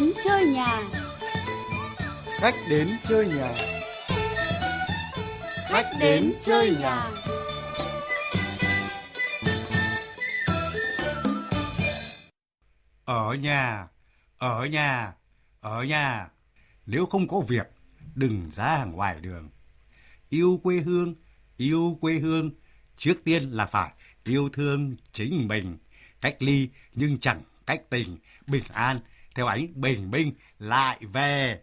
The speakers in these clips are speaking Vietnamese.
đến chơi nhà. Khách đến chơi nhà. Khách đến chơi nhà. Ở nhà, ở nhà, ở nhà. Nếu không có việc, đừng ra ngoài đường. Yêu quê hương, yêu quê hương, trước tiên là phải yêu thương chính mình. Cách ly nhưng chẳng cách tình, bình an, theo ánh bình minh lại về.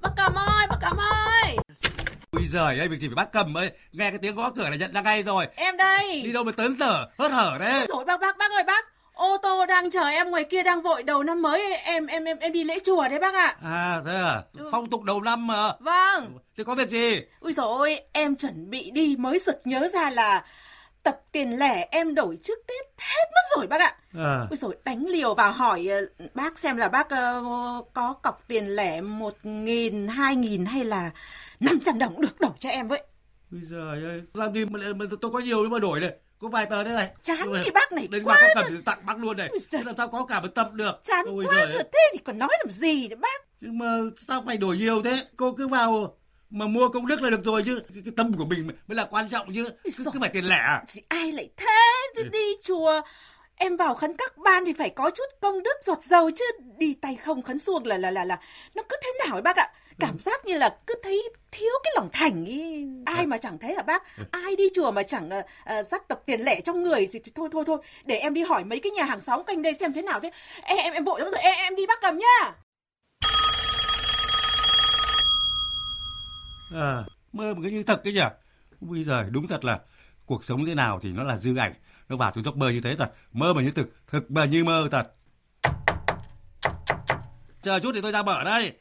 Bác Cầm ơi, bác Cầm ơi. Ui giời ơi, việc gì phải bác cầm ơi, nghe cái tiếng gõ cửa là nhận ra ngay rồi. Em đây. Đi đâu mà tớn sở, hớt hở thế. Rồi bác bác bác ơi bác. Ô tô đang chờ em ngoài kia đang vội đầu năm mới em em em em đi lễ chùa đấy bác ạ. À thế à, Ừ. phong tục đầu năm mà. Vâng. Thế có việc gì? Ui ôi, em chuẩn bị đi mới sực nhớ ra là tập tiền lẻ em đổi trước Tết hết mất rồi bác ạ. À, Ui dồi đánh liều vào hỏi ờ, bác xem là bác ờ, có cọc tiền lẻ một nghìn, hai nghìn hay là 500 đồng được đổi cho em với. ui giời ơi, làm gì mà, mà tôi có nhiều nhưng mà đổi này. Có vài tờ thế này. Chán mà- cái bác này Đến quá mà. cầm thì tặng bác luôn này. Thế làm sao có cả một tập được. Chán Ôi quá rồi thế thì còn nói làm gì nữa bác. Nhưng mà sao phải đổi nhiều thế? Cô cứ vào mà mua công đức là được rồi chứ. Cái, cái tâm của mình mới là quan trọng chứ. Cứ, cứ phải tiền lẻ à? Thì ai lại thế Chứ Ừ. đi chùa em vào khấn các ban thì phải có chút công đức giọt dầu chứ đi tay không khấn xuông là là là là nó cứ thế nào ấy bác ạ Ừ. cảm giác như là cứ thấy thiếu cái lòng thành ý ai mà chẳng thấy hả bác Ừ. ai đi chùa mà chẳng uh, uh, dắt tập tiền lẻ trong người thì, thì thôi thôi thôi để em đi hỏi mấy cái nhà hàng xóm quanh đây xem thế nào thế em em em vội lắm rồi em em đi bác cầm nhá À, mơ một cái như thật cái nhỉ? Bây giờ đúng thật là cuộc sống thế nào thì nó là dư ảnh. Nó vào trong giấc mơ như thế thật. Mơ mà như thực, thực mà như mơ thật. Chờ chút thì tôi ra mở đây.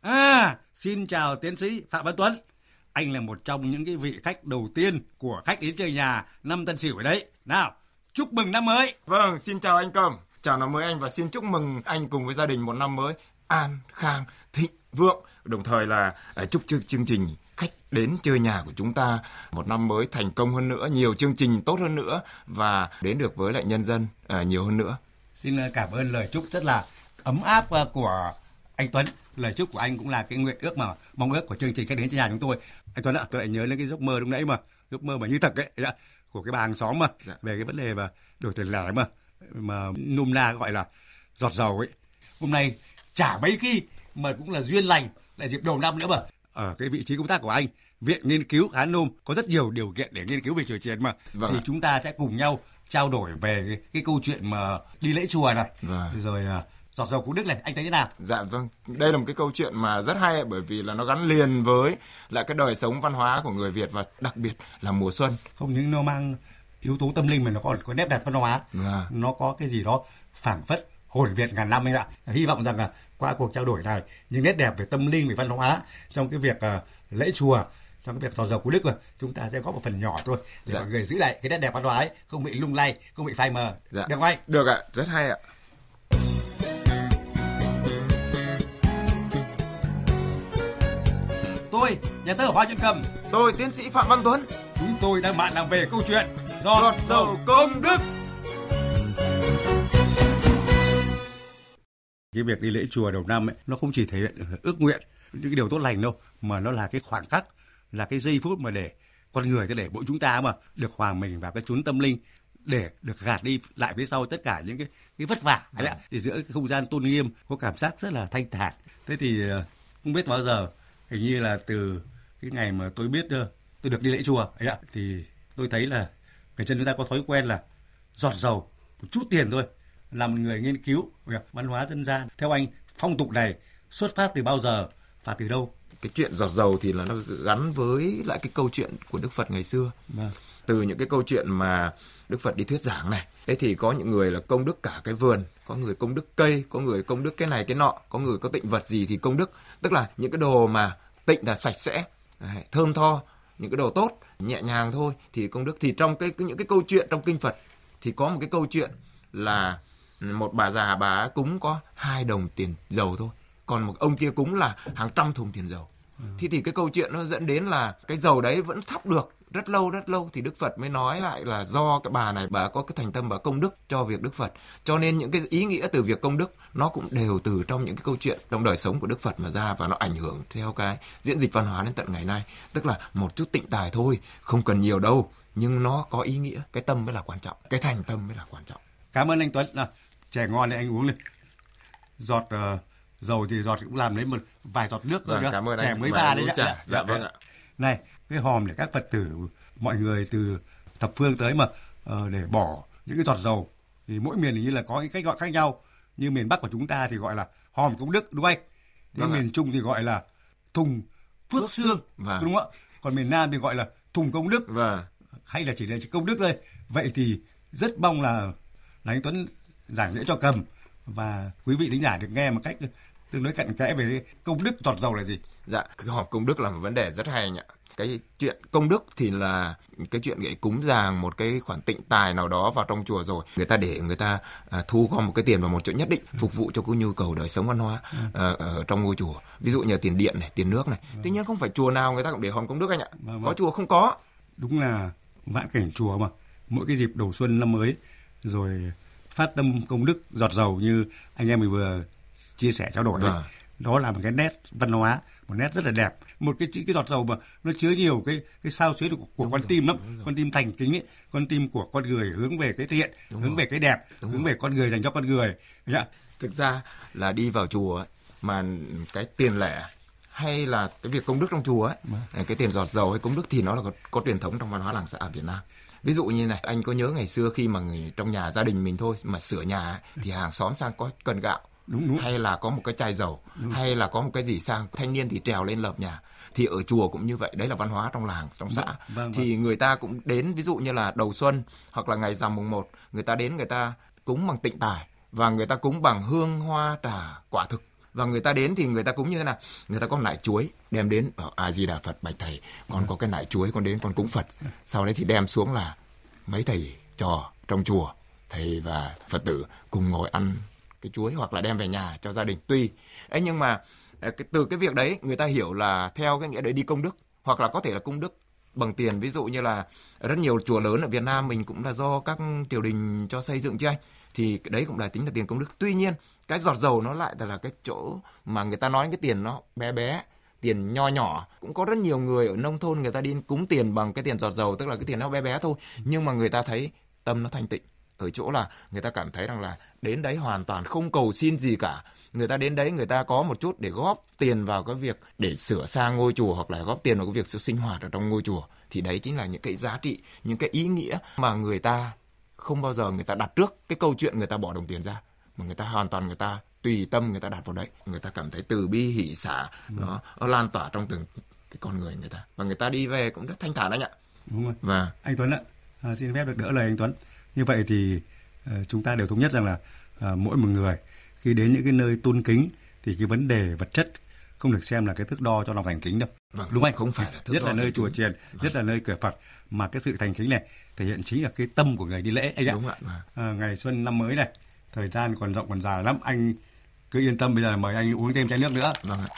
À, xin chào tiến sĩ Phạm Văn Tuấn. Anh là một trong những cái vị khách đầu tiên của khách đến chơi nhà năm Tân Sửu ở đấy. Nào, chúc mừng năm mới. Vâng, xin chào anh Cầm. Chào năm mới anh và xin chúc mừng anh cùng với gia đình một năm mới an khang thịnh vượng. Đồng thời là à, chúc chương chương trình khách đến chơi nhà của chúng ta một năm mới thành công hơn nữa, nhiều chương trình tốt hơn nữa và đến được với lại nhân dân à, nhiều hơn nữa. Xin ờ, cảm ơn lời chúc rất là ấm áp của anh Tuấn. Lời chúc của anh cũng là cái nguyện ước mà mong ước của chương trình khách đến cho nhà chúng tôi. Anh Tuấn ạ, tôi lại nhớ đến cái giấc mơ lúc nãy mà, giấc mơ mà như thật ấy, dạ, của cái bà hàng xóm mà Dạ. về cái vấn đề mà đổi tiền lẻ mà mà nôm na gọi là giọt dầu ấy. Hôm nay chả mấy khi mà cũng là duyên lành lại dịp đầu năm nữa mà ở cái vị trí công tác của anh viện nghiên cứu Hán Nôm có rất nhiều điều kiện để nghiên cứu về chùa chiền mà Vâng thì ạ. chúng ta sẽ cùng nhau trao đổi về cái, cái câu chuyện mà đi lễ chùa này Vâng. rồi à, giọt dầu cứu đức này anh thấy thế nào Dạ vâng, đây là một cái câu chuyện mà rất hay bởi vì là nó gắn liền với lại cái đời sống văn hóa của người Việt và đặc biệt là mùa xuân. không những nó mang yếu tố tâm linh mà nó còn có nét đẹp văn hóa Vâng. nó có cái gì đó phảng phất hồn việt ngàn năm anh ạ hy vọng rằng là qua cuộc trao đổi này những nét đẹp về tâm linh về văn hóa trong cái việc à, lễ chùa trong cái việc giọt dầu cứu đức mà chúng ta sẽ góp một phần nhỏ thôi để Dạ. mọi người giữ lại cái nét đẹp văn hóa ấy không bị lung lay không bị phai mờ Dạ. được không anh Được ạ, rất hay ạ. tôi nhà thơ hoa chân cầm Tôi tiến sĩ Phạm Văn Tuấn, chúng tôi đang bạn làm về câu chuyện giọt dầu công đức. Cái việc đi lễ chùa đầu năm ấy, nó không chỉ thể hiện ước nguyện, những cái điều tốt lành đâu, mà nó là cái khoảng khắc, là cái giây phút mà để con người để mỗi chúng ta mà được hòa mình vào cái chốn tâm linh, để được gạt đi lại phía sau tất cả những cái cái vất vả ấy ạ. Thì giữa cái không gian tôn nghiêm, có cảm giác rất là thanh thản. Thế thì ờ, không biết bao giờ, hình như là từ cái ngày mà tôi biết ờ, tôi được đi lễ chùa ấy ạ, thì tôi thấy là người dân chúng ta có thói quen là giọt dầu, một chút tiền thôi là một người nghiên cứu về văn hóa dân gian theo anh phong tục này xuất phát từ bao giờ và từ đâu Cái chuyện giọt dầu thì là nó gắn với lại cái câu chuyện của Đức Phật ngày xưa. Vâng. Từ những cái câu chuyện mà Đức Phật đi thuyết giảng này. Thế thì có những người là công đức cả cái vườn, có người công đức cây, có người công đức cái này cái nọ, có người có tịnh vật gì thì công đức. Tức là những cái đồ mà tịnh là sạch sẽ, thơm tho, những cái đồ tốt, nhẹ nhàng thôi thì công đức. Thì trong cái những cái câu chuyện trong kinh Phật thì có một cái câu chuyện là một bà già bà cúng có hai đồng tiền dầu thôi còn một ông kia cúng là hàng trăm thùng tiền dầu thì thì cái câu chuyện nó dẫn đến là cái dầu đấy vẫn thắp được rất lâu rất lâu thì Đức Phật mới nói lại là do cái bà này bà có cái thành tâm bà công đức cho việc Đức Phật. Cho nên những cái ý nghĩa từ việc công đức nó cũng đều từ trong những cái câu chuyện trong đời sống của Đức Phật mà ra và nó ảnh hưởng theo cái diễn dịch văn hóa đến tận ngày nay. Tức là một chút tịnh tài thôi, không cần nhiều đâu, nhưng nó có ý nghĩa, cái tâm mới là quan trọng, cái thành tâm mới là quan trọng. Cảm ơn anh Tuấn. Chè ngon này anh uống lên. Giọt uh, dầu thì giọt cũng làm lấy một vài giọt nước rồi Vâng, đó. cảm ơn chè anh. mới anh đấy uống ạ. trà. Dạ, vâng ạ. Này, cái hòm để các Phật tử mọi người từ thập phương tới mà ờ, để bỏ những cái giọt dầu thì mỗi miền hình như là có những cách gọi khác nhau. Như miền Bắc của chúng ta thì gọi là hòm công đức đúng không anh? Vâng miền Trung thì gọi là thùng phước xương Vâng. đúng không ạ? Còn miền Nam thì gọi là thùng công đức Vâng. hay là chỉ là chỉ công đức thôi. Vậy thì rất mong là là anh Tuấn giảng dễ cho cầm và quý vị thính giả được nghe một cách tương đối cặn kẽ về công đức giọt dầu là gì. Dạ, cái hòm công đức là một vấn đề rất hay nhỉ. Cái chuyện công đức thì là cái chuyện để cúng dường một cái khoản tịnh tài nào đó vào trong chùa rồi. Người ta để người ta à, thu gom một cái tiền vào một chỗ nhất định phục vụ cho cái nhu cầu đời sống văn hóa à, ở trong ngôi chùa. Ví dụ như tiền điện này, tiền nước này. Tuy nhiên không phải chùa nào người ta cũng để hòm công đức anh ạ. Vâng, Có vâng. chùa không có. Đúng là vạn cảnh chùa mà. Mỗi cái dịp đầu xuân năm mới rồi phát tâm công đức giọt dầu như anh em mình vừa chia sẻ trao đổi đấy. Vâng. Đó là một cái nét văn hóa, một nét rất là đẹp. Một cái cái giọt dầu mà nó chứa nhiều cái cái sao xuyến của, của con tim lắm. Con tim thành kính ấy, con tim của con người hướng về cái thiện, hướng về cái đẹp, hướng về con người dành cho con người. Dạ. Thực ra là đi vào chùa ấy, mà cái tiền lẻ hay là cái việc công đức trong chùa ấy, cái tiền giọt dầu hay công đức thì nó là có, có truyền thống trong văn hóa làng xã ở Việt Nam. Ví dụ như này, anh có nhớ ngày xưa khi mà người trong nhà gia đình mình thôi mà sửa nhà thì hàng xóm sang có cần gạo Đúng, đúng. hay là có một cái chai dầu hay là có một cái gì sang thanh niên thì trèo lên lợp nhà. Thì ở chùa cũng như vậy đấy là văn hóa trong làng trong xã. Vâng, vâng, thì người ta cũng đến ví dụ như là đầu xuân hoặc là ngày rằm mùng 1 người ta đến người ta cúng bằng tịnh tài và người ta cúng bằng hương hoa trà quả thực và người ta đến thì người ta cúng như thế nào? Người ta có nải chuối đem đến bảo a di đà phật bạch thầy con có cái nải chuối con đến con cúng phật. Sau đấy thì đem xuống là mấy thầy trò trong chùa thầy và phật tử cùng ngồi ăn cái chuối hoặc là đem về nhà cho gia đình. Tùy ấy nhưng mà ờ, từ cái việc đấy người ta hiểu là theo cái nghĩa đấy đi công đức hoặc là có thể là công đức bằng tiền. Ví dụ như là rất nhiều chùa lớn ở Việt Nam mình cũng là do các triều đình cho xây dựng chứ anh? Thì đấy cũng là tính là tiền công đức. Tuy nhiên, cái giọt dầu nó lại là cái chỗ mà người ta nói cái tiền nó bé bé, tiền nho nhỏ. Cũng có rất nhiều người ở nông thôn người ta đi cúng tiền bằng cái tiền giọt dầu, tức là cái tiền nó bé bé thôi. Nhưng mà người ta thấy tâm nó thanh tịnh ở chỗ là người ta cảm thấy rằng là đến đấy hoàn toàn không cầu xin gì cả. Người ta đến đấy người ta có một chút để góp tiền vào cái việc để sửa sang ngôi chùa hoặc là góp tiền vào cái việc sinh hoạt ở trong ngôi chùa. Thì đấy chính là những cái giá trị những cái ý nghĩa mà người ta không bao giờ người ta đặt trước cái câu chuyện người ta bỏ đồng tiền ra. Mà người ta hoàn toàn người ta tùy tâm người ta đặt vào đấy. Người ta cảm thấy từ bi hỷ xả nó, nó lan tỏa trong từng cái con người người ta. Và người ta đi về cũng rất thanh thản anh ạ. Đúng rồi. và Anh Tuấn ạ, à, xin phép được đỡ lời anh Tuấn. Như vậy thì ờ, chúng ta đều thống nhất rằng là ờ, mỗi một người khi đến những cái nơi tôn kính thì cái vấn đề vật chất không được xem là cái thước đo cho lòng thành kính đâu. Vâng, đúng không? không phải là thước nhất đo là nơi chùa chiền, nhất là nơi cửa Phật mà cái sự thành kính này thể hiện chính là cái tâm của người đi lễ anh ạ. Đúng ạ, vâng. À, ngày xuân năm mới này, thời gian còn rộng còn dài lắm, anh cứ yên tâm bây giờ là mời anh uống thêm chai nước nữa vâng ạ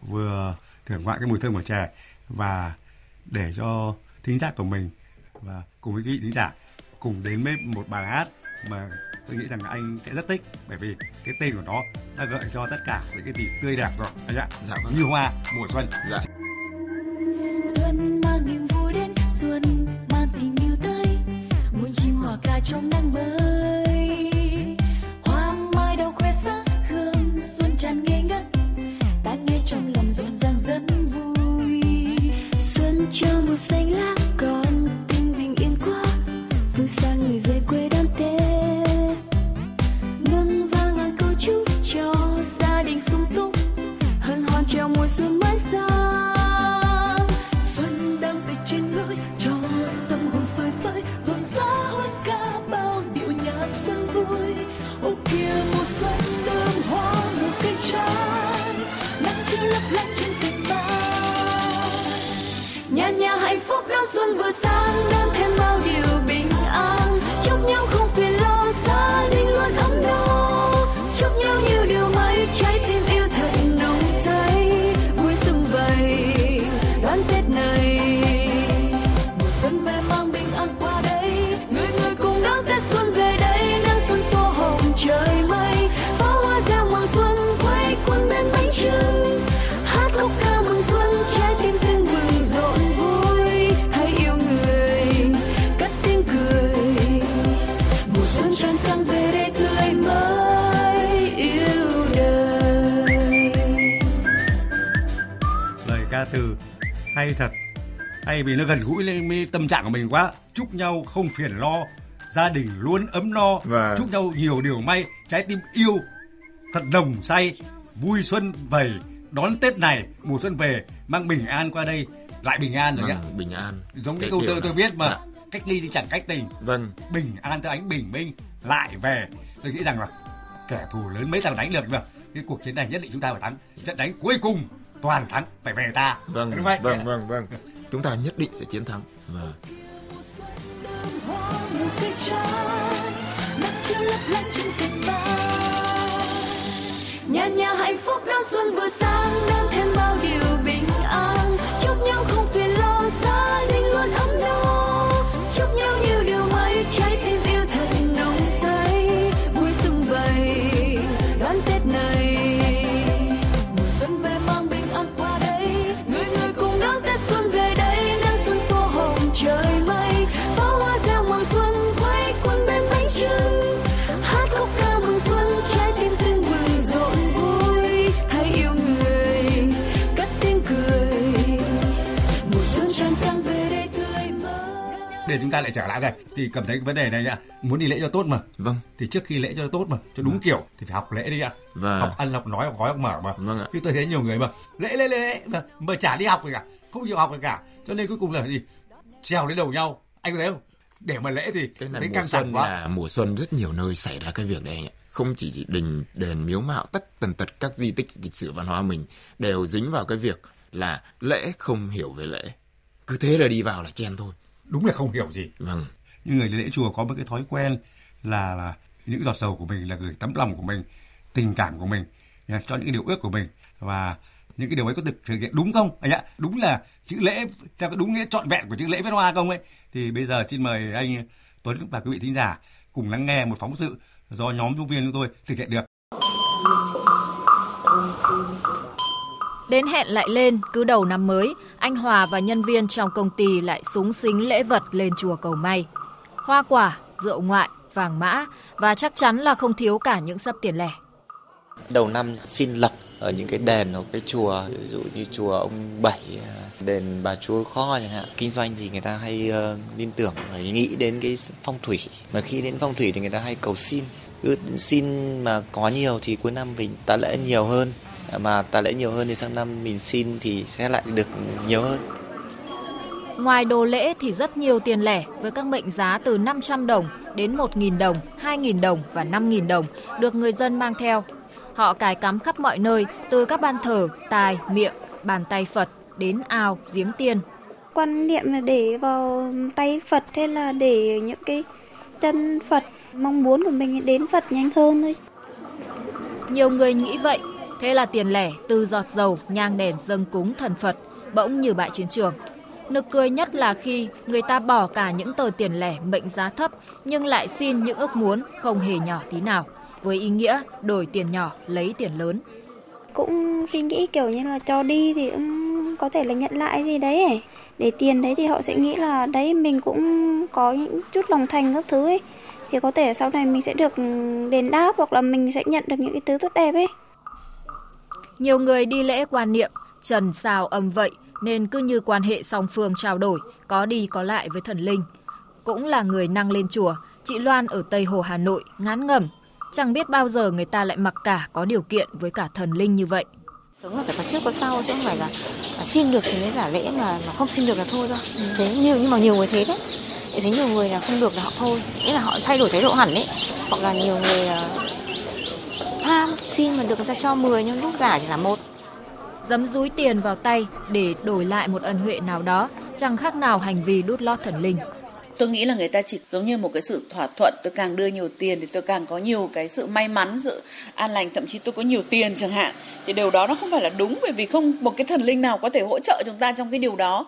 vừa thưởng ngoạn cái mùi thơm của chè và để cho thính giác của mình và cùng với quý vị thính giả cùng đến với một bài hát mà tôi nghĩ rằng anh sẽ rất thích. Bởi vì cái tên của nó đã gợi cho tất cả những cái gì tươi đẹp rồi. Anh ạ Dạ vâng. như hoa mùa xuân. Dạ. Xuân xuân vừa từ. Hay thật. Hay vì nó gần gũi lên với tâm trạng của mình quá. Chúc nhau không phiền lo. Gia đình luôn ấm no. Vâng. chúc nhau nhiều điều may. Trái tim yêu. Thật đồng say. Vui xuân vầy. Đón tết này mùa xuân về mang bình an qua đây. Lại bình an rồi nhá. Vâng, bình an. giống cái Cái câu điều tôi viết mà. Dạ. cách ly thì chẳng cách tình. Vâng, bình an theo ánh bình minh. Lại về. Tôi nghĩ rằng là kẻ thù lớn mấy thằng đánh được mà cái cuộc chiến này nhất định chúng ta phải thắng. Trận đánh cuối cùng toàn thắng phải về ta vâng, đúng không vâng, vâng, vâng. Chúng ta nhất định sẽ chiến thắng. Vâng. cành mai nhà nhà hạnh phúc đón xuân vừa sang đón thêm bao điều bình an chúc nhau không phiền để chúng ta lại trở lại đây thì cầm thấy cái vấn đề này nhá muốn đi lễ cho tốt mà Vâng, thì trước khi lễ cho tốt mà cho đúng kiểu thì phải học lễ đi ạ Vâng. học ăn học nói học gói học mở mà Vâng ạ. chứ tôi thấy nhiều người mà lễ lễ lễ mà, mà chả đi học gì cả không chịu học gì cả cho nên cuối cùng là gì trèo lên đầu nhau anh có thấy không để mà lễ thì cái này thấy mùa căng xuân thẳng quá là mùa xuân rất nhiều nơi xảy ra cái việc này anh ạ. Không chỉ đình đền miếu mạo tất tần tật các di tích lịch sử văn hóa mình đều dính vào cái việc là lễ không hiểu về lễ. Cứ thế là đi vào là chen thôi. Đúng là không hiểu gì. Vâng, những người lễ chùa có một cái thói quen là, là những giọt dầu của mình là gửi tấm lòng của mình tình cảm của mình nha, cho những điều ước của mình. Và những cái điều ấy có được thực hiện đúng không? Anh ạ đúng là chữ lễ theo cái đúng nghĩa trọn vẹn của chữ lễ viết hoa không ấy? Thì bây giờ xin mời anh Tuấn và quý vị thính giả cùng lắng nghe một phóng sự do nhóm phóng viên chúng tôi thực hiện được Đến hẹn lại lên, cứ đầu năm mới, anh Hòa và nhân viên trong công ty lại súng xính lễ vật lên chùa cầu may. Hoa quả, rượu ngoại, vàng mã và chắc chắn là không thiếu cả những sấp tiền lẻ. đầu năm xin lộc ở những cái đền hoặc cái chùa ví dụ như chùa ông bảy à, đền bà chúa kho chẳng hạn kinh doanh thì người ta hay ờ, uh, tin tưởng phải nghĩ đến cái phong thủy mà khi đến phong thủy thì người ta hay cầu xin cứ xin mà có nhiều thì cuối năm mình ta lễ nhiều hơn mà ta lễ nhiều hơn thì sang năm mình xin thì sẽ lại được nhiều hơn Ngoài đồ lễ thì rất nhiều tiền lẻ với các mệnh giá từ 500 đồng đến 1.000 đồng, 2.000 đồng và 5.000 đồng được người dân mang theo. Họ cài cắm khắp mọi nơi, từ các ban thờ, tài, miệng, bàn tay Phật đến ao, giếng tiên. quan niệm là để vào tay Phật hay là để những cái chân Phật mong muốn của mình đến Phật nhanh hơn thôi Nhiều người nghĩ vậy, thế là tiền lẻ từ giọt dầu, nhang đèn dâng cúng thần Phật bỗng như bại chiến trường. Nực cười nhất là khi người ta bỏ cả những tờ tiền lẻ mệnh giá thấp nhưng lại xin những ước muốn không hề nhỏ tí nào, với ý nghĩa đổi tiền nhỏ lấy tiền lớn. cũng suy nghĩ kiểu như là cho đi thì cũng có thể là nhận lại gì đấy ấy. để tiền đấy thì họ sẽ nghĩ là đấy mình cũng có những chút lòng thành các thứ ấy thì có thể sau này mình sẽ được đền đáp hoặc là mình sẽ nhận được những cái thứ tốt đẹp ấy nhiều người đi lễ quan niệm, trần sao âm vậy nên cứ như quan hệ song phương trao đổi, có đi có lại với thần linh. Cũng là người năng lên chùa, chị Loan ở Tây Hồ Hà Nội ngán ngẩm. Chẳng biết bao giờ người ta lại mặc cả có điều kiện với cả thần linh như vậy. sống là phải có trước có sau chứ không phải là, là xin được thì mới giả lễ mà mà không xin được là thôi đâu thế nhiều nhưng mà nhiều người thế đấy Thế nhiều người là không được là họ thôi nghĩa là họ thay đổi thái độ hẳn đấy hoặc là nhiều người là tham xin mà được người ta cho 10 nhưng lúc giả chỉ là một. Dấm dúi tiền vào tay để đổi lại một ân huệ nào đó, chẳng khác nào hành vi đút lót thần linh. tôi nghĩ là người ta chỉ giống như một cái sự thỏa thuận tôi càng đưa nhiều tiền thì tôi càng có nhiều cái sự may mắn sự an lành thậm chí tôi có nhiều tiền chẳng hạn. Thì điều đó nó không phải là đúng bởi vì không một cái thần linh nào có thể hỗ trợ chúng ta trong cái điều đó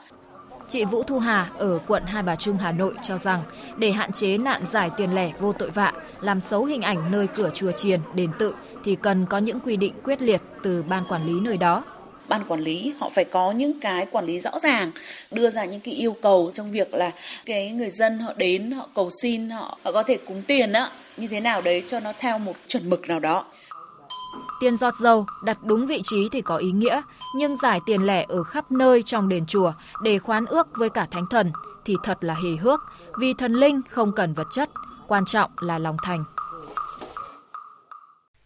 Chị Vũ Thu Hà ở quận Hai Bà Trưng, Hà Nội cho rằng để hạn chế nạn giải tiền lẻ vô tội vạ, làm xấu hình ảnh nơi cửa chùa chiền, đền tự thì cần có những quy định quyết liệt từ ban quản lý nơi đó. ban quản lý họ phải có những cái quản lý rõ ràng đưa ra những cái yêu cầu trong việc là cái người dân họ đến họ cầu xin họ, họ có thể cúng tiền á như thế nào đấy cho nó theo một chuẩn mực nào đó Tiền giọt dầu đặt đúng vị trí thì có ý nghĩa, nhưng giải tiền lẻ ở khắp nơi trong đền chùa để khoán ước với cả thánh thần thì thật là hề hước, vì thần linh không cần vật chất, quan trọng là lòng thành.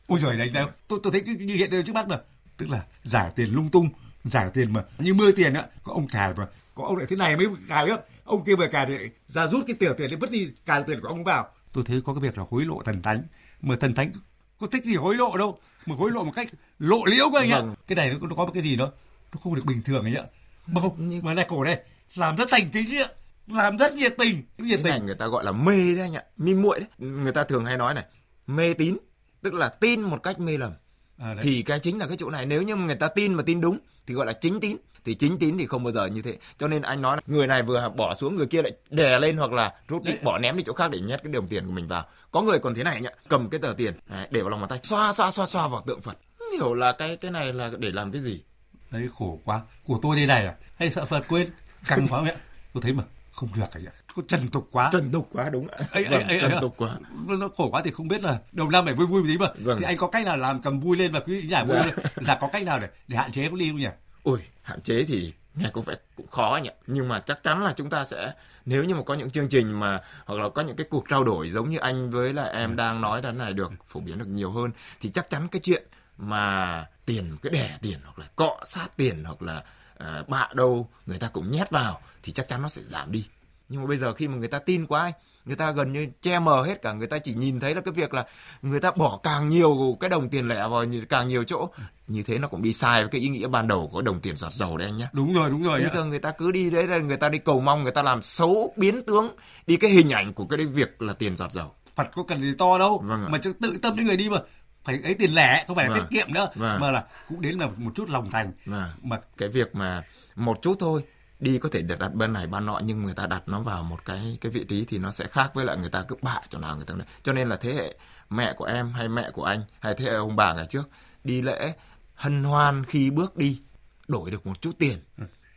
Ôi giời này? Tôi tôi thấy cái, như hiện trước mắt mà, tức là giải tiền lung tung, giải tiền mà như mưa tiền á, có ông cài mà có ông lại thế này mới cài á, ông kia vừa cài thì ra rút cái tiểu tiền để vứt đi cài tiền của ông vào. Tôi thấy có cái việc là hối lộ thần thánh, mà thần thánh có thích gì hối lộ đâu, mà hối lộ một cách lộ liễu cơ anh ạ. Vâng. Cái này nó, nó có một cái gì đó, nó không được bình thường anh ạ. Mà không, mà này cổ này làm rất thành kính ạ, làm rất nhiệt tình, nhiệt cái này tình. người ta gọi là mê đấy anh ạ mê muội đấy người ta thường hay nói này mê tín tức là tin một cách mê lầm À, đấy. thì cái chính là cái chỗ này. Nếu như người ta tin mà tin đúng thì gọi là chính tín. Thì chính tín thì không bao giờ như thế. Cho nên anh nói là người này vừa bỏ xuống người kia lại đè lên hoặc là rút đi bỏ ném đi chỗ khác để nhét cái đồng tiền của mình vào. Có người còn thế này nhá cầm cái tờ tiền để vào lòng bàn tay xoa xoa xoa xoa vào tượng phật. Không hiểu là cái cái này là để làm cái gì? Đấy khổ quá. Của tôi đây này à? Hay sợ phật quên? Căng quá mẹ. Tôi thấy mà không được có trần tục quá trần tục quá đúng ạ ấy, vâng, ấy, ấy, trần ấy, tục quá nó, khổ quá thì không biết là đầu năm phải vui vui một tí mà Vâng. thì anh có cách nào làm cầm vui lên và quý vị giải vui Dạ. lên là có cách nào để để hạn chế có đi không nhỉ Ôi, hạn chế thì nghe có vẻ cũng khó nhỉ. Nhưng mà chắc chắn là chúng ta sẽ nếu như mà có những chương trình mà hoặc là có những cái cuộc trao đổi giống như anh với là em đang nói ra này được phổ biến được nhiều hơn thì chắc chắn cái chuyện mà tiền cái đẻ tiền hoặc là cọ sát tiền hoặc là à, bạ đâu người ta cũng nhét vào thì chắc chắn nó sẽ giảm đi. Nhưng mà bây giờ khi mà người ta tin quá ấy, người ta gần như che mờ hết cả người ta chỉ nhìn thấy là cái việc là người ta bỏ càng nhiều cái đồng tiền lẻ vào càng nhiều chỗ như thế nó cũng đi sai với cái ý nghĩa ban đầu của đồng tiền giọt dầu đấy anh nhé đúng rồi đúng rồi bây giờ người ta cứ đi đấy là người ta đi cầu mong người ta làm xấu biến tướng đi cái hình ảnh của cái việc là tiền giọt dầu phật có cần gì to đâu Vâng ạ. mà chứ tự tâm những người đi mà phải ấy tiền lẻ không phải là Vâng. tiết kiệm nữa Vâng. mà là cũng đến là một chút lòng thành Vâng. mà cái việc mà một chút thôi đi có thể đặt, đặt bên này ban nọ nhưng người ta đặt nó vào một cái cái vị trí thì nó sẽ khác với lại người ta cứ bạ chỗ nào người ta cho nên là thế hệ mẹ của em hay mẹ của anh hay thế hệ ông bà ngày trước đi lễ hân hoan khi bước đi đổi được một chút tiền.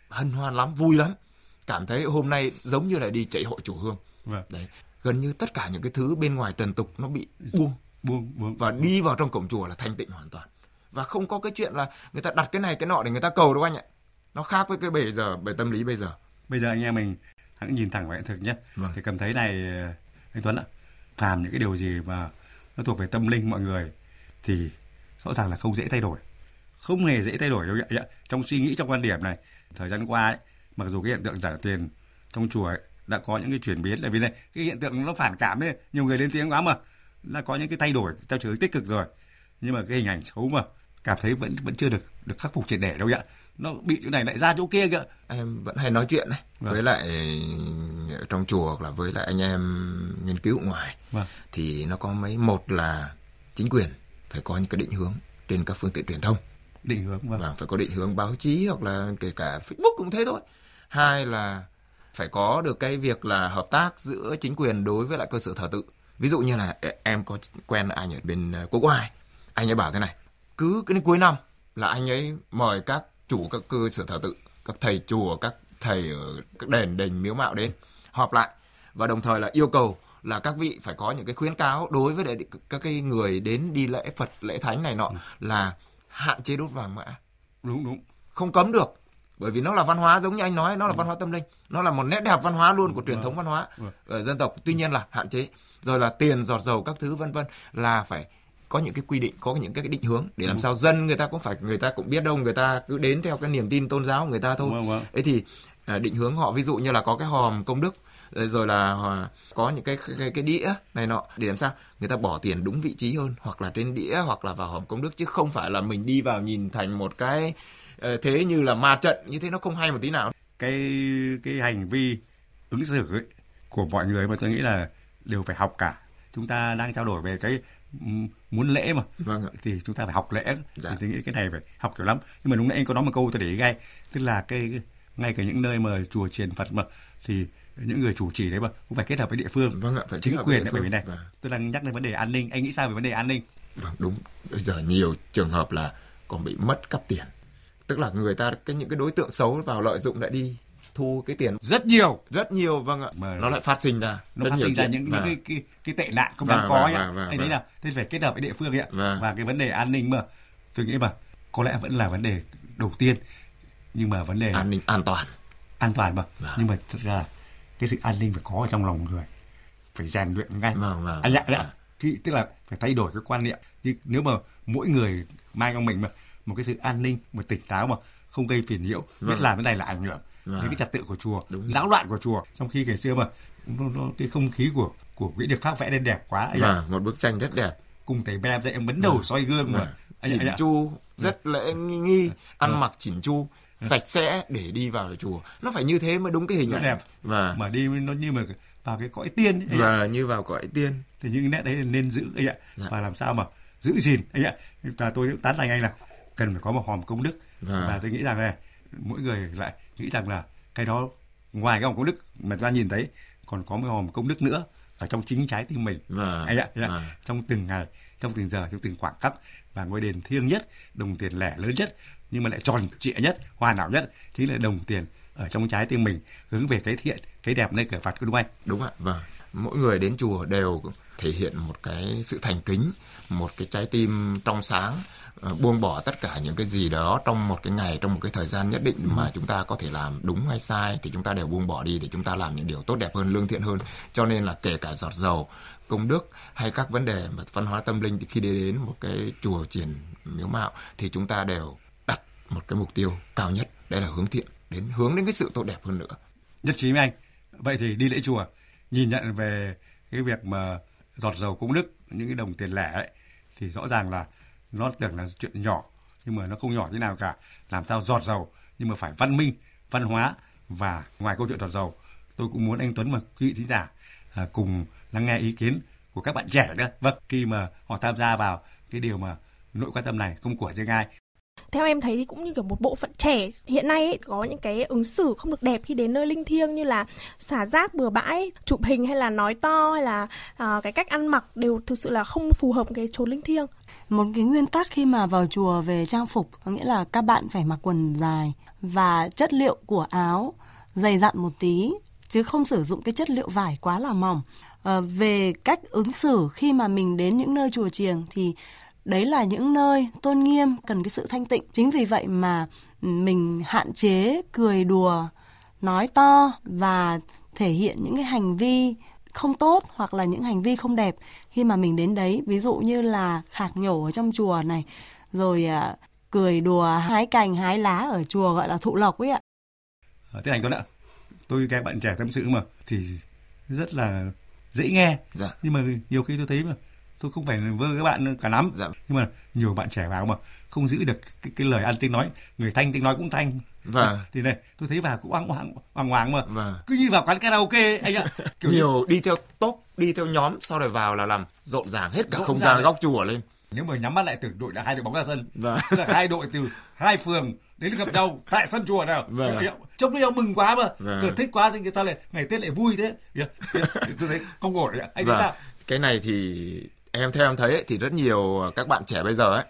Hân hoan lắm vui lắm. Cảm thấy hôm nay giống như là đi chạy hội chủ hương. Vâng. đấy gần như tất cả những cái thứ bên ngoài trần tục nó bị buông. buông buông. Và đi vào trong cổng chùa là thanh tịnh hoàn toàn. Và không có cái chuyện là người ta đặt cái này cái nọ để người ta cầu đâu anh ạ nó khác với cái bề giờ bề tâm lý bây giờ. Bây giờ anh em mình hãy nhìn thẳng vào hiện thực nhé. Vâng. thì cầm thấy này anh Tuấn ạ làm những cái điều gì mà nó thuộc về tâm linh mọi người thì rõ ràng là không dễ thay đổi. Không hề dễ thay đổi đâu ạ. Trong suy nghĩ trong quan điểm này thời gian qua ấy, mặc dù cái hiện tượng giả tiền trong chùa ấy, đã có những cái chuyển biến là vì này cái hiện tượng nó phản cảm đấy nhiều người lên tiếng quá mà đã có những cái thay đổi theo chiều tích cực rồi. Nhưng mà cái hình ảnh xấu mà cảm thấy vẫn vẫn chưa được được khắc phục triệt để đâu ạ nó bị chỗ này lại ra chỗ kia kìa em vẫn hay nói chuyện này Vâng. với lại ở trong chùa hoặc là với lại anh em nghiên cứu ngoài Vâng. thì nó có mấy một là chính quyền phải có những cái định hướng trên các phương tiện truyền thông định hướng vâng. Vâng, phải có định hướng báo chí hoặc là kể cả Facebook cũng thế thôi. Hai là phải có được cái việc là hợp tác giữa chính quyền đối với lại cơ sở thờ tự. Ví dụ như là e- em có quen anh ở bên ờ, Quốc Oai, anh ấy bảo thế này, cứ cái đến cuối năm là anh ấy mời các chủ các cơ sở thờ tự, các thầy chùa, các thầy ở các đền đình miếu mạo đến họp lại. Và đồng thời là yêu cầu là các vị phải có những cái khuyến cáo đối với các cái người đến đi lễ Phật lễ thánh này nọ là hạn chế đốt vàng mã. Đúng đúng. Không cấm được bởi vì nó là văn hóa giống như anh nói nó là văn hóa tâm linh nó là một nét đẹp văn hóa luôn của truyền thống văn hóa Vâng. ở dân tộc. Tuy nhiên là hạn chế rồi là tiền giọt dầu các thứ vân vân là phải có những cái quy định có những cái định hướng để làm sao dân người ta cũng phải người ta cũng biết đâu người ta cứ đến theo cái niềm tin tôn giáo của người ta thôi. Vâng, vâng. ấy thì à, định hướng họ ví dụ như là có cái hòm công đức rồi- là có những cái cái cái đĩa này nọ để làm sao người ta bỏ tiền đúng vị trí hơn hoặc là trên đĩa hoặc là vào hòm công đức chứ không phải là mình đi vào nhìn thành một cái ờ, thế như là ma trận như thế nó không hay một tí nào. Cái cái hành vi ứng xử ấy, của mọi người mà tôi nghĩ là đều phải học cả. Chúng ta đang trao đổi về cái muốn lễ mà. Vâng ạ. Thì chúng ta phải học lễ. Dạ. thì tôi nghĩ cái này phải học kiểu lắm. Nhưng mà lúc nãy anh có nói một câu tôi để ý ngay. Tức là cái, ngay cả những nơi mà chùa chiền phật mà thì những người chủ trì đấy mà cũng phải kết hợp với địa phương. Vâng ạ phải chính quyền đấy bởi vì này. Vâng. tôi đang nhắc đến vấn đề an ninh. Anh nghĩ sao về vấn đề an ninh? Vâng đúng. Bây giờ nhiều trường hợp là còn bị mất cắp tiền. Tức là người ta cái những cái đối tượng xấu vào lợi dụng lại đi thu cái tiền rất nhiều rất nhiều vâng ạ. Mà- nó lại phát sinh ra nó phát sinh ra những, những Vâng. cái, cái cái tệ nạn không Vâng, đáng có vâng, nhá vâng, vâng, anh thấy vâng. là thế phải kết hợp với địa phương ấy Vâng. và cái vấn đề an ninh mà tôi nghĩ mà có lẽ vẫn là vấn đề đầu tiên nhưng mà vấn đề an ninh an toàn an toàn mà vâng. nhưng mà thật ra cái sự an ninh phải có ở trong lòng người phải rèn luyện ngay vâng, vâng, anh ạ anh ạ thì tức là phải thay đổi cái quan niệm chứ nếu mà mỗi người mang trong mình mà một cái sự an ninh một tỉnh táo mà không gây phiền nhiễu vâng. biết làm cái này là ảnh hưởng vâng. đến cái trật tự của chùa lão loạn của chùa. Trong khi ngày xưa mà nó, nó, cái không khí của của quỹ được pháp vẽ lên đẹp quá anh vâng, một bức tranh rất đẹp. Cùng thầy bem dậy em vấn đầu vâng. soi gương mà. Anh chỉnh chu rất lễ nghi ăn mặc chỉnh chu sạch sẽ để đi vào chùa. Nó phải như thế mới đúng cái hình ảnh. đẹp. Và mà đi nó như mà vào cái cõi tiên ấy và như vào cõi tiên. Thì những nét đấy nên giữ anh ạ. Dạ. và làm sao mà giữ gìn anh ạ. Và tôi tán thành anh là cần phải có một hòm công đức. Và, và tôi nghĩ rằng này mỗi người lại nghĩ rằng là cái đó ngoài cái hòm công đức mà ta nhìn thấy còn có một hòm công đức nữa ở trong chính trái tim mình và, anh ạ, anh ạ. À. trong từng ngày trong từng giờ trong từng khoảng khắc và ngôi đền thiêng nhất đồng tiền lẻ lớn nhất nhưng mà lại tròn trịa nhất hoàn hảo nhất chính là đồng tiền ở trong trái tim mình hướng về cái thiện cái đẹp nơi cửa Phật của đúng anh đúng ạ vâng mỗi người đến chùa đều thể hiện một cái sự thành kính một cái trái tim trong sáng ờ, buông bỏ tất cả những cái gì đó trong một cái ngày trong một cái thời gian nhất định ừ. mà chúng ta có thể làm đúng hay sai thì chúng ta đều buông bỏ đi để chúng ta làm những điều tốt đẹp hơn lương thiện hơn. Cho nên là kể cả giọt dầu công đức hay các vấn đề mà văn hóa tâm linh khi đi đến một cái chùa triển miếu mạo thì chúng ta đều đặt một cái mục tiêu cao nhất đây là hướng thiện đến hướng đến cái sự tốt đẹp hơn nữa. Nhất trí với anh. Vậy thì đi lễ chùa nhìn nhận về cái việc mà giọt dầu công đức những cái đồng tiền lẻ ấy, thì rõ ràng là nó tưởng là chuyện nhỏ nhưng mà nó không nhỏ thế nào cả. Làm sao giọt dầu nhưng mà phải văn minh văn hóa và ngoài câu chuyện giọt dầu tôi cũng muốn anh Tuấn và quý vị thính giả à, cùng lắng nghe ý kiến của các bạn trẻ nữa. Vâng khi mà họ tham gia vào cái điều mà nội quan tâm này không của riêng ai theo em thấy thì cũng như kiểu một bộ phận trẻ hiện nay ấy, có những cái ứng xử không được đẹp khi đến nơi linh thiêng như là xả rác bừa bãi chụp hình hay là nói to hay là uh, cái cách ăn mặc đều thực sự là không phù hợp cái chốn linh thiêng. Một cái nguyên tắc khi mà vào chùa về trang phục có nghĩa là các bạn phải mặc quần dài và chất liệu của áo dày dặn một tí chứ không sử dụng cái chất liệu vải quá là mỏng. À, về cách ứng xử khi mà mình đến những nơi chùa chiền thì đấy là những nơi tôn nghiêm cần cái sự thanh tịnh. Chính vì vậy mà mình hạn chế cười đùa nói to và thể hiện những cái hành vi không tốt hoặc là những hành vi không đẹp. Khi mà mình đến đấy ví dụ như là khạc nhổ ở trong chùa này rồi à, cười đùa hái cành hái lá ở chùa gọi là thụ lộc ấy ạ. À, thế anh tuấn ạ tôi các bạn trẻ tâm sự mà thì rất là dễ nghe. Dạ. nhưng mà nhiều khi tôi thấy mà tôi không phải vơ các bạn cả lắm. Dạ. nhưng mà nhiều bạn trẻ vào mà không giữ được cái, cái lời ăn tiếng nói. Người thanh tiếng nói cũng thanh. Vâng. thì này tôi thấy vào cũng hoang hoang hoang hoang mà. Vâng. cứ như vào quán karaoke anh ạ. Kiểu nhiều đi theo top đi theo nhóm sau rồi vào là làm rộn ràng hết cả rộn không gian góc chùa lên. Nếu mà nhắm mắt lại tưởng đội là hai đội bóng ra sân. Vâng. tức là hai đội từ hai phường đến gặp nhau tại sân chùa nào. Vâng. trông nó mừng quá mà. Vâng. thích quá thì sao lại ngày tết lại vui thế. Tôi thấy không ổn anh vâng. cái này thì em theo em thấy ấy, thì rất nhiều các bạn trẻ bây giờ ấy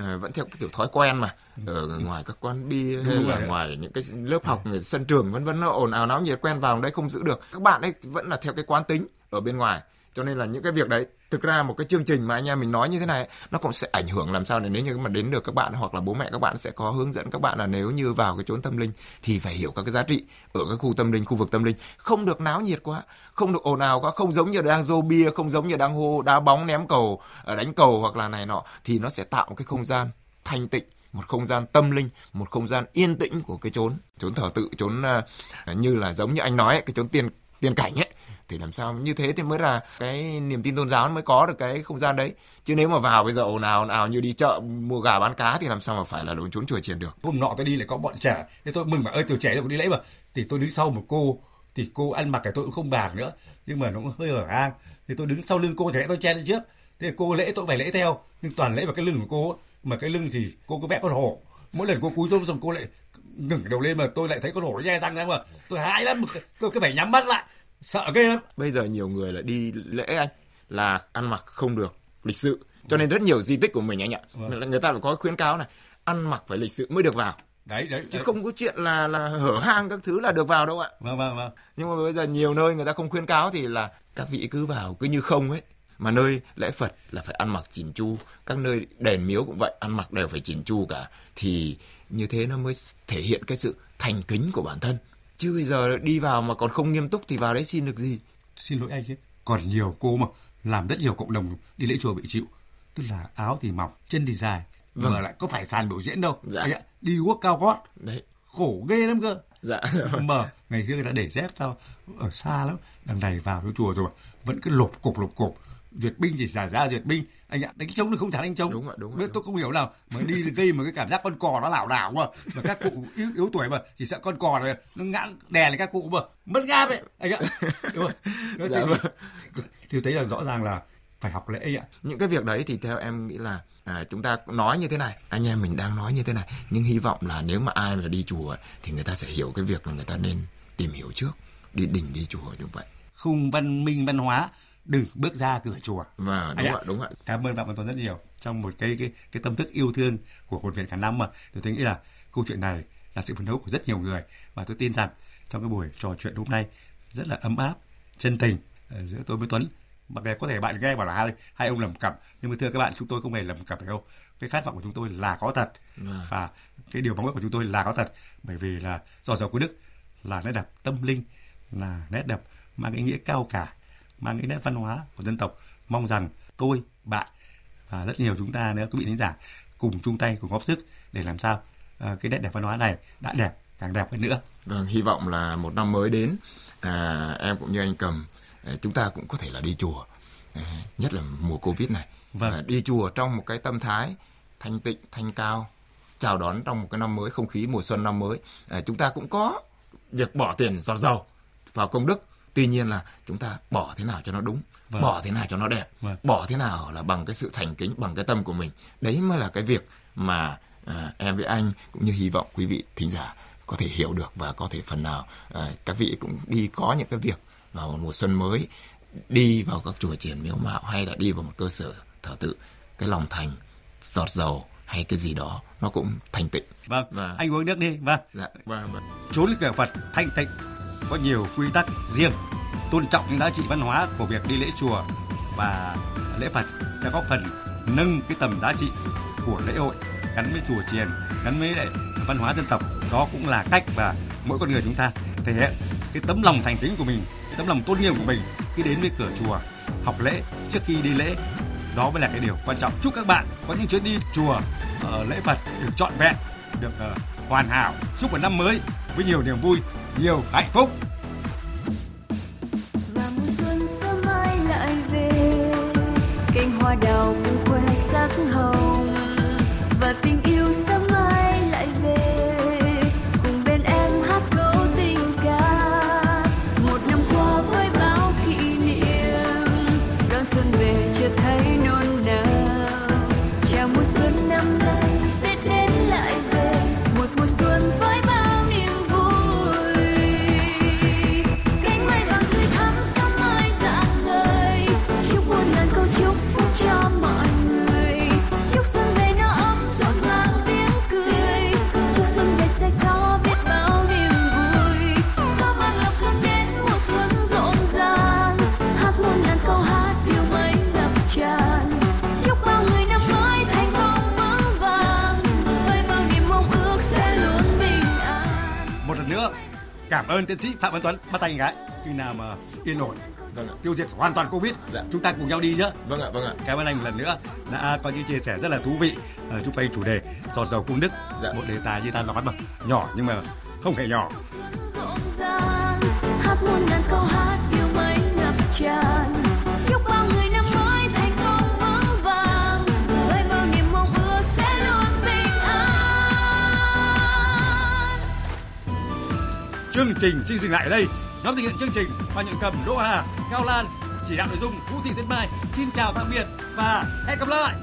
uh, vẫn theo cái kiểu thói quen mà. Ở ngoài các quán bia hay là ngoài những cái lớp học sân trường vân vân nó ồn ào náo nhiệt quen vào đấy không giữ được. Các bạn ấy vẫn là theo cái quán tính ở bên ngoài cho nên là những cái việc đấy thực ra một cái chương trình mà anh em mình nói như thế này nó cũng sẽ ảnh hưởng làm sao để nếu như mà đến được các bạn hoặc là bố mẹ các bạn sẽ có hướng dẫn các bạn là nếu như vào cái chốn tâm linh thì phải hiểu các cái giá trị ở cái khu tâm linh khu vực tâm linh. Không được náo nhiệt quá không được ồn ào quá không giống như đang rô bia không giống như đang hô đá bóng ném cầu ờ, đánh cầu hoặc là này nọ thì nó sẽ tạo một cái không gian thanh tịnh một không gian tâm linh một không gian yên tĩnh của cái chốn chốn thờ tự chốn uh, như là giống như anh nói cái chốn tiên tiên cảnh ấy thì làm sao như thế thì mới là cái niềm tin tôn giáo mới có được cái không gian đấy. Chứ nếu mà vào bây giờ ồn ào ồn ào như đi chợ, mua gà bán cá thì làm sao mà phải là đồ trốn chùa chiền được? Hôm nọ tôi đi lại có bọn trẻ. Thế tôi mừng mà ơi, tuổi trẻ tôi đi lễ mà. Thì tôi đứng sau một cô, thì cô ăn mặc cái tôi cũng không bàn nữa. Nhưng mà nó cũng hơi ở hang. Thì tôi đứng sau lưng cô trẻ tôi che lên trước. Thế cô lễ tôi phải lễ theo. Nhưng toàn lễ vào cái lưng của cô mà cái lưng thì cô cứ vẽ con hổ. Mỗi lần cô cúi xuống, xong cô lại ngẩng đầu lên mà tôi lại thấy con hổ nhe răng ra mà. Tôi hãi lắm. Tôi cứ phải nhắm mắt lại sợ ghê lắm. Bây giờ nhiều người là đi lễ anh là ăn mặc không được lịch sự. Cho nên rất nhiều di tích của mình anh ạ. Vâng. người ta phải có khuyến cáo này ăn mặc phải lịch sự mới được vào. Đấy đấy chứ đấy. không có chuyện là là hở hang các thứ là được vào đâu ạ. Vâng vâng vâng. Nhưng mà bây giờ nhiều nơi người ta không khuyến cáo thì là các vị cứ vào cứ như không ấy. Mà nơi lễ Phật là phải ăn mặc chỉn chu, các nơi đền miếu cũng vậy, ăn mặc đều phải chỉn chu cả. Thì như thế nó mới thể hiện cái sự thành kính của bản thân. Chứ bây giờ đi vào mà còn không nghiêm túc thì vào đấy xin được gì? Xin lỗi anh chứ, còn nhiều cô mà làm rất nhiều cộng đồng đi lễ chùa bị chịu. Tức là áo thì mỏng, chân thì dài, vâng. mà lại có phải sàn biểu diễn đâu. Dạ. Anh ạ, đi guốc cao gót. Đấy. Khổ ghê lắm cơ. Dạ. mà ngày xưa người ta để dép sao ở xa lắm. Đằng này vào cái chùa rồi vẫn cứ lộp cục lộp cục duyệt binh chỉ giả ra duyệt binh anh ạ đánh trống thì không thả đánh trống. Đúng ạ đúng, đúng tôi không hiểu nào mà đi gây một cái cảm giác con cò nó lảo đảo mà. Mà các cụ yếu, yếu tuổi mà chỉ sợ con cò này nó ngã đè lên các cụ mà. Mất ngáp ấy anh ạ. Đúng không dạ, vâng. thì thấy là rõ ràng là phải học lễ ạ. Những cái việc đấy thì theo em nghĩ là à, chúng ta nói như thế này. Anh em mình đang nói như thế này. Nhưng hy vọng là nếu mà ai mà đi chùa thì người ta sẽ hiểu cái việc là người ta nên tìm hiểu trước. Đi đình đi chùa như vậy. Không văn minh văn hóa đừng bước ra cửa chùa. Vâng, đúng ạ, đúng ạ. Cảm ơn bạn Văn Tuấn rất nhiều trong một cái cái cái tâm thức yêu thương của một viện cả năm mà tôi thấy nghĩ là câu chuyện này là sự phấn đấu của rất nhiều người và tôi tin rằng trong cái buổi trò chuyện hôm nay rất là ấm áp, chân tình ờ, giữa tôi với Tuấn. Mặc dù có thể bạn nghe bảo là hai hai ông lầm cặp nhưng mà thưa các bạn chúng tôi không hề lầm cặp đâu. Cái khát vọng của chúng tôi là có thật vâng. và cái điều mong ước của chúng tôi là có thật bởi vì là do giàu của Đức là nét đẹp tâm linh là nét đẹp mang ý nghĩa cao cả mang cái nét văn hóa của dân tộc. Mong rằng tôi bạn và rất nhiều chúng ta nữa quý vị thính giả cùng chung tay cùng góp sức để làm sao uh, cái nét đẹp văn hóa này đã đẹp càng đẹp hơn nữa. Vâng hy vọng là một năm mới đến à, em cũng như anh cầm à, chúng ta cũng có thể là đi chùa à, nhất là mùa covid này. Vâng. à, đi chùa trong một cái tâm thái thanh tịnh thanh cao chào đón trong một cái năm mới không khí mùa xuân năm mới. À, chúng ta cũng có việc bỏ tiền giọt dầu vào công đức tuy nhiên là chúng ta bỏ thế nào cho nó đúng vâng. bỏ thế nào cho nó đẹp vâng. bỏ thế nào là bằng cái sự thành kính bằng cái tâm của mình. Đấy mới là cái việc mà à, em với anh cũng như hy vọng quý vị thính giả có thể hiểu được và có thể phần nào à, các vị cũng đi có những cái việc vào một mùa xuân mới đi vào các chùa triển miếu mạo hay là đi vào một cơ sở thờ tự cái lòng thành giọt dầu hay cái gì đó nó cũng thành tịnh vâng và... anh uống nước đi. Vâng. Dạ vâng vâng. Trốn cửa phật thanh tịnh có nhiều quy tắc riêng, tôn trọng những giá trị văn hóa của việc đi lễ chùa và lễ Phật sẽ góp phần nâng cái tầm giá trị của lễ hội gắn với chùa chiền, gắn với lại văn hóa dân tộc. Đó cũng là cách và mỗi con người chúng ta thể hiện cái tấm lòng thành kính của mình, cái tấm lòng tôn nghiêm của mình khi đến với cửa chùa, học lễ trước khi đi lễ. Đó mới là cái điều quan trọng. Chúc các bạn có những chuyến đi chùa ờ, lễ Phật được trọn vẹn, được ờ, hoàn hảo. Chúc một năm mới với nhiều niềm vui nhiều hạnh phúc. Và mùa xuân sớm mai lại về. Cánh hoa đào cùng khoe sắc hồng. Và tình cảm ơn tiến sĩ phạm văn tuấn. Bắt tay cái khi nào mà yên ổn vâng ạ. tiêu diệt hoàn toàn covid Dạ. chúng ta cùng nhau đi nhé. Vâng ạ vâng ạ. Cảm ơn anh một lần nữa. Đã có những chia sẻ rất là thú vị. Uh, chung quanh chủ đề giọt dầu cung đức Dạ. một đề tài như ta nói mà. Nhỏ nhưng mà không hề nhỏ. Hát muôn ngàn câu hát yêu mới ngập tràn chương trình xin dừng lại ở đây. Nhóm thực hiện chương trình và nhận cầm đỗ hà, cao lan, chỉ đạo nội dung vũ thị tuyết mai. Xin chào tạm biệt và hẹn gặp lại!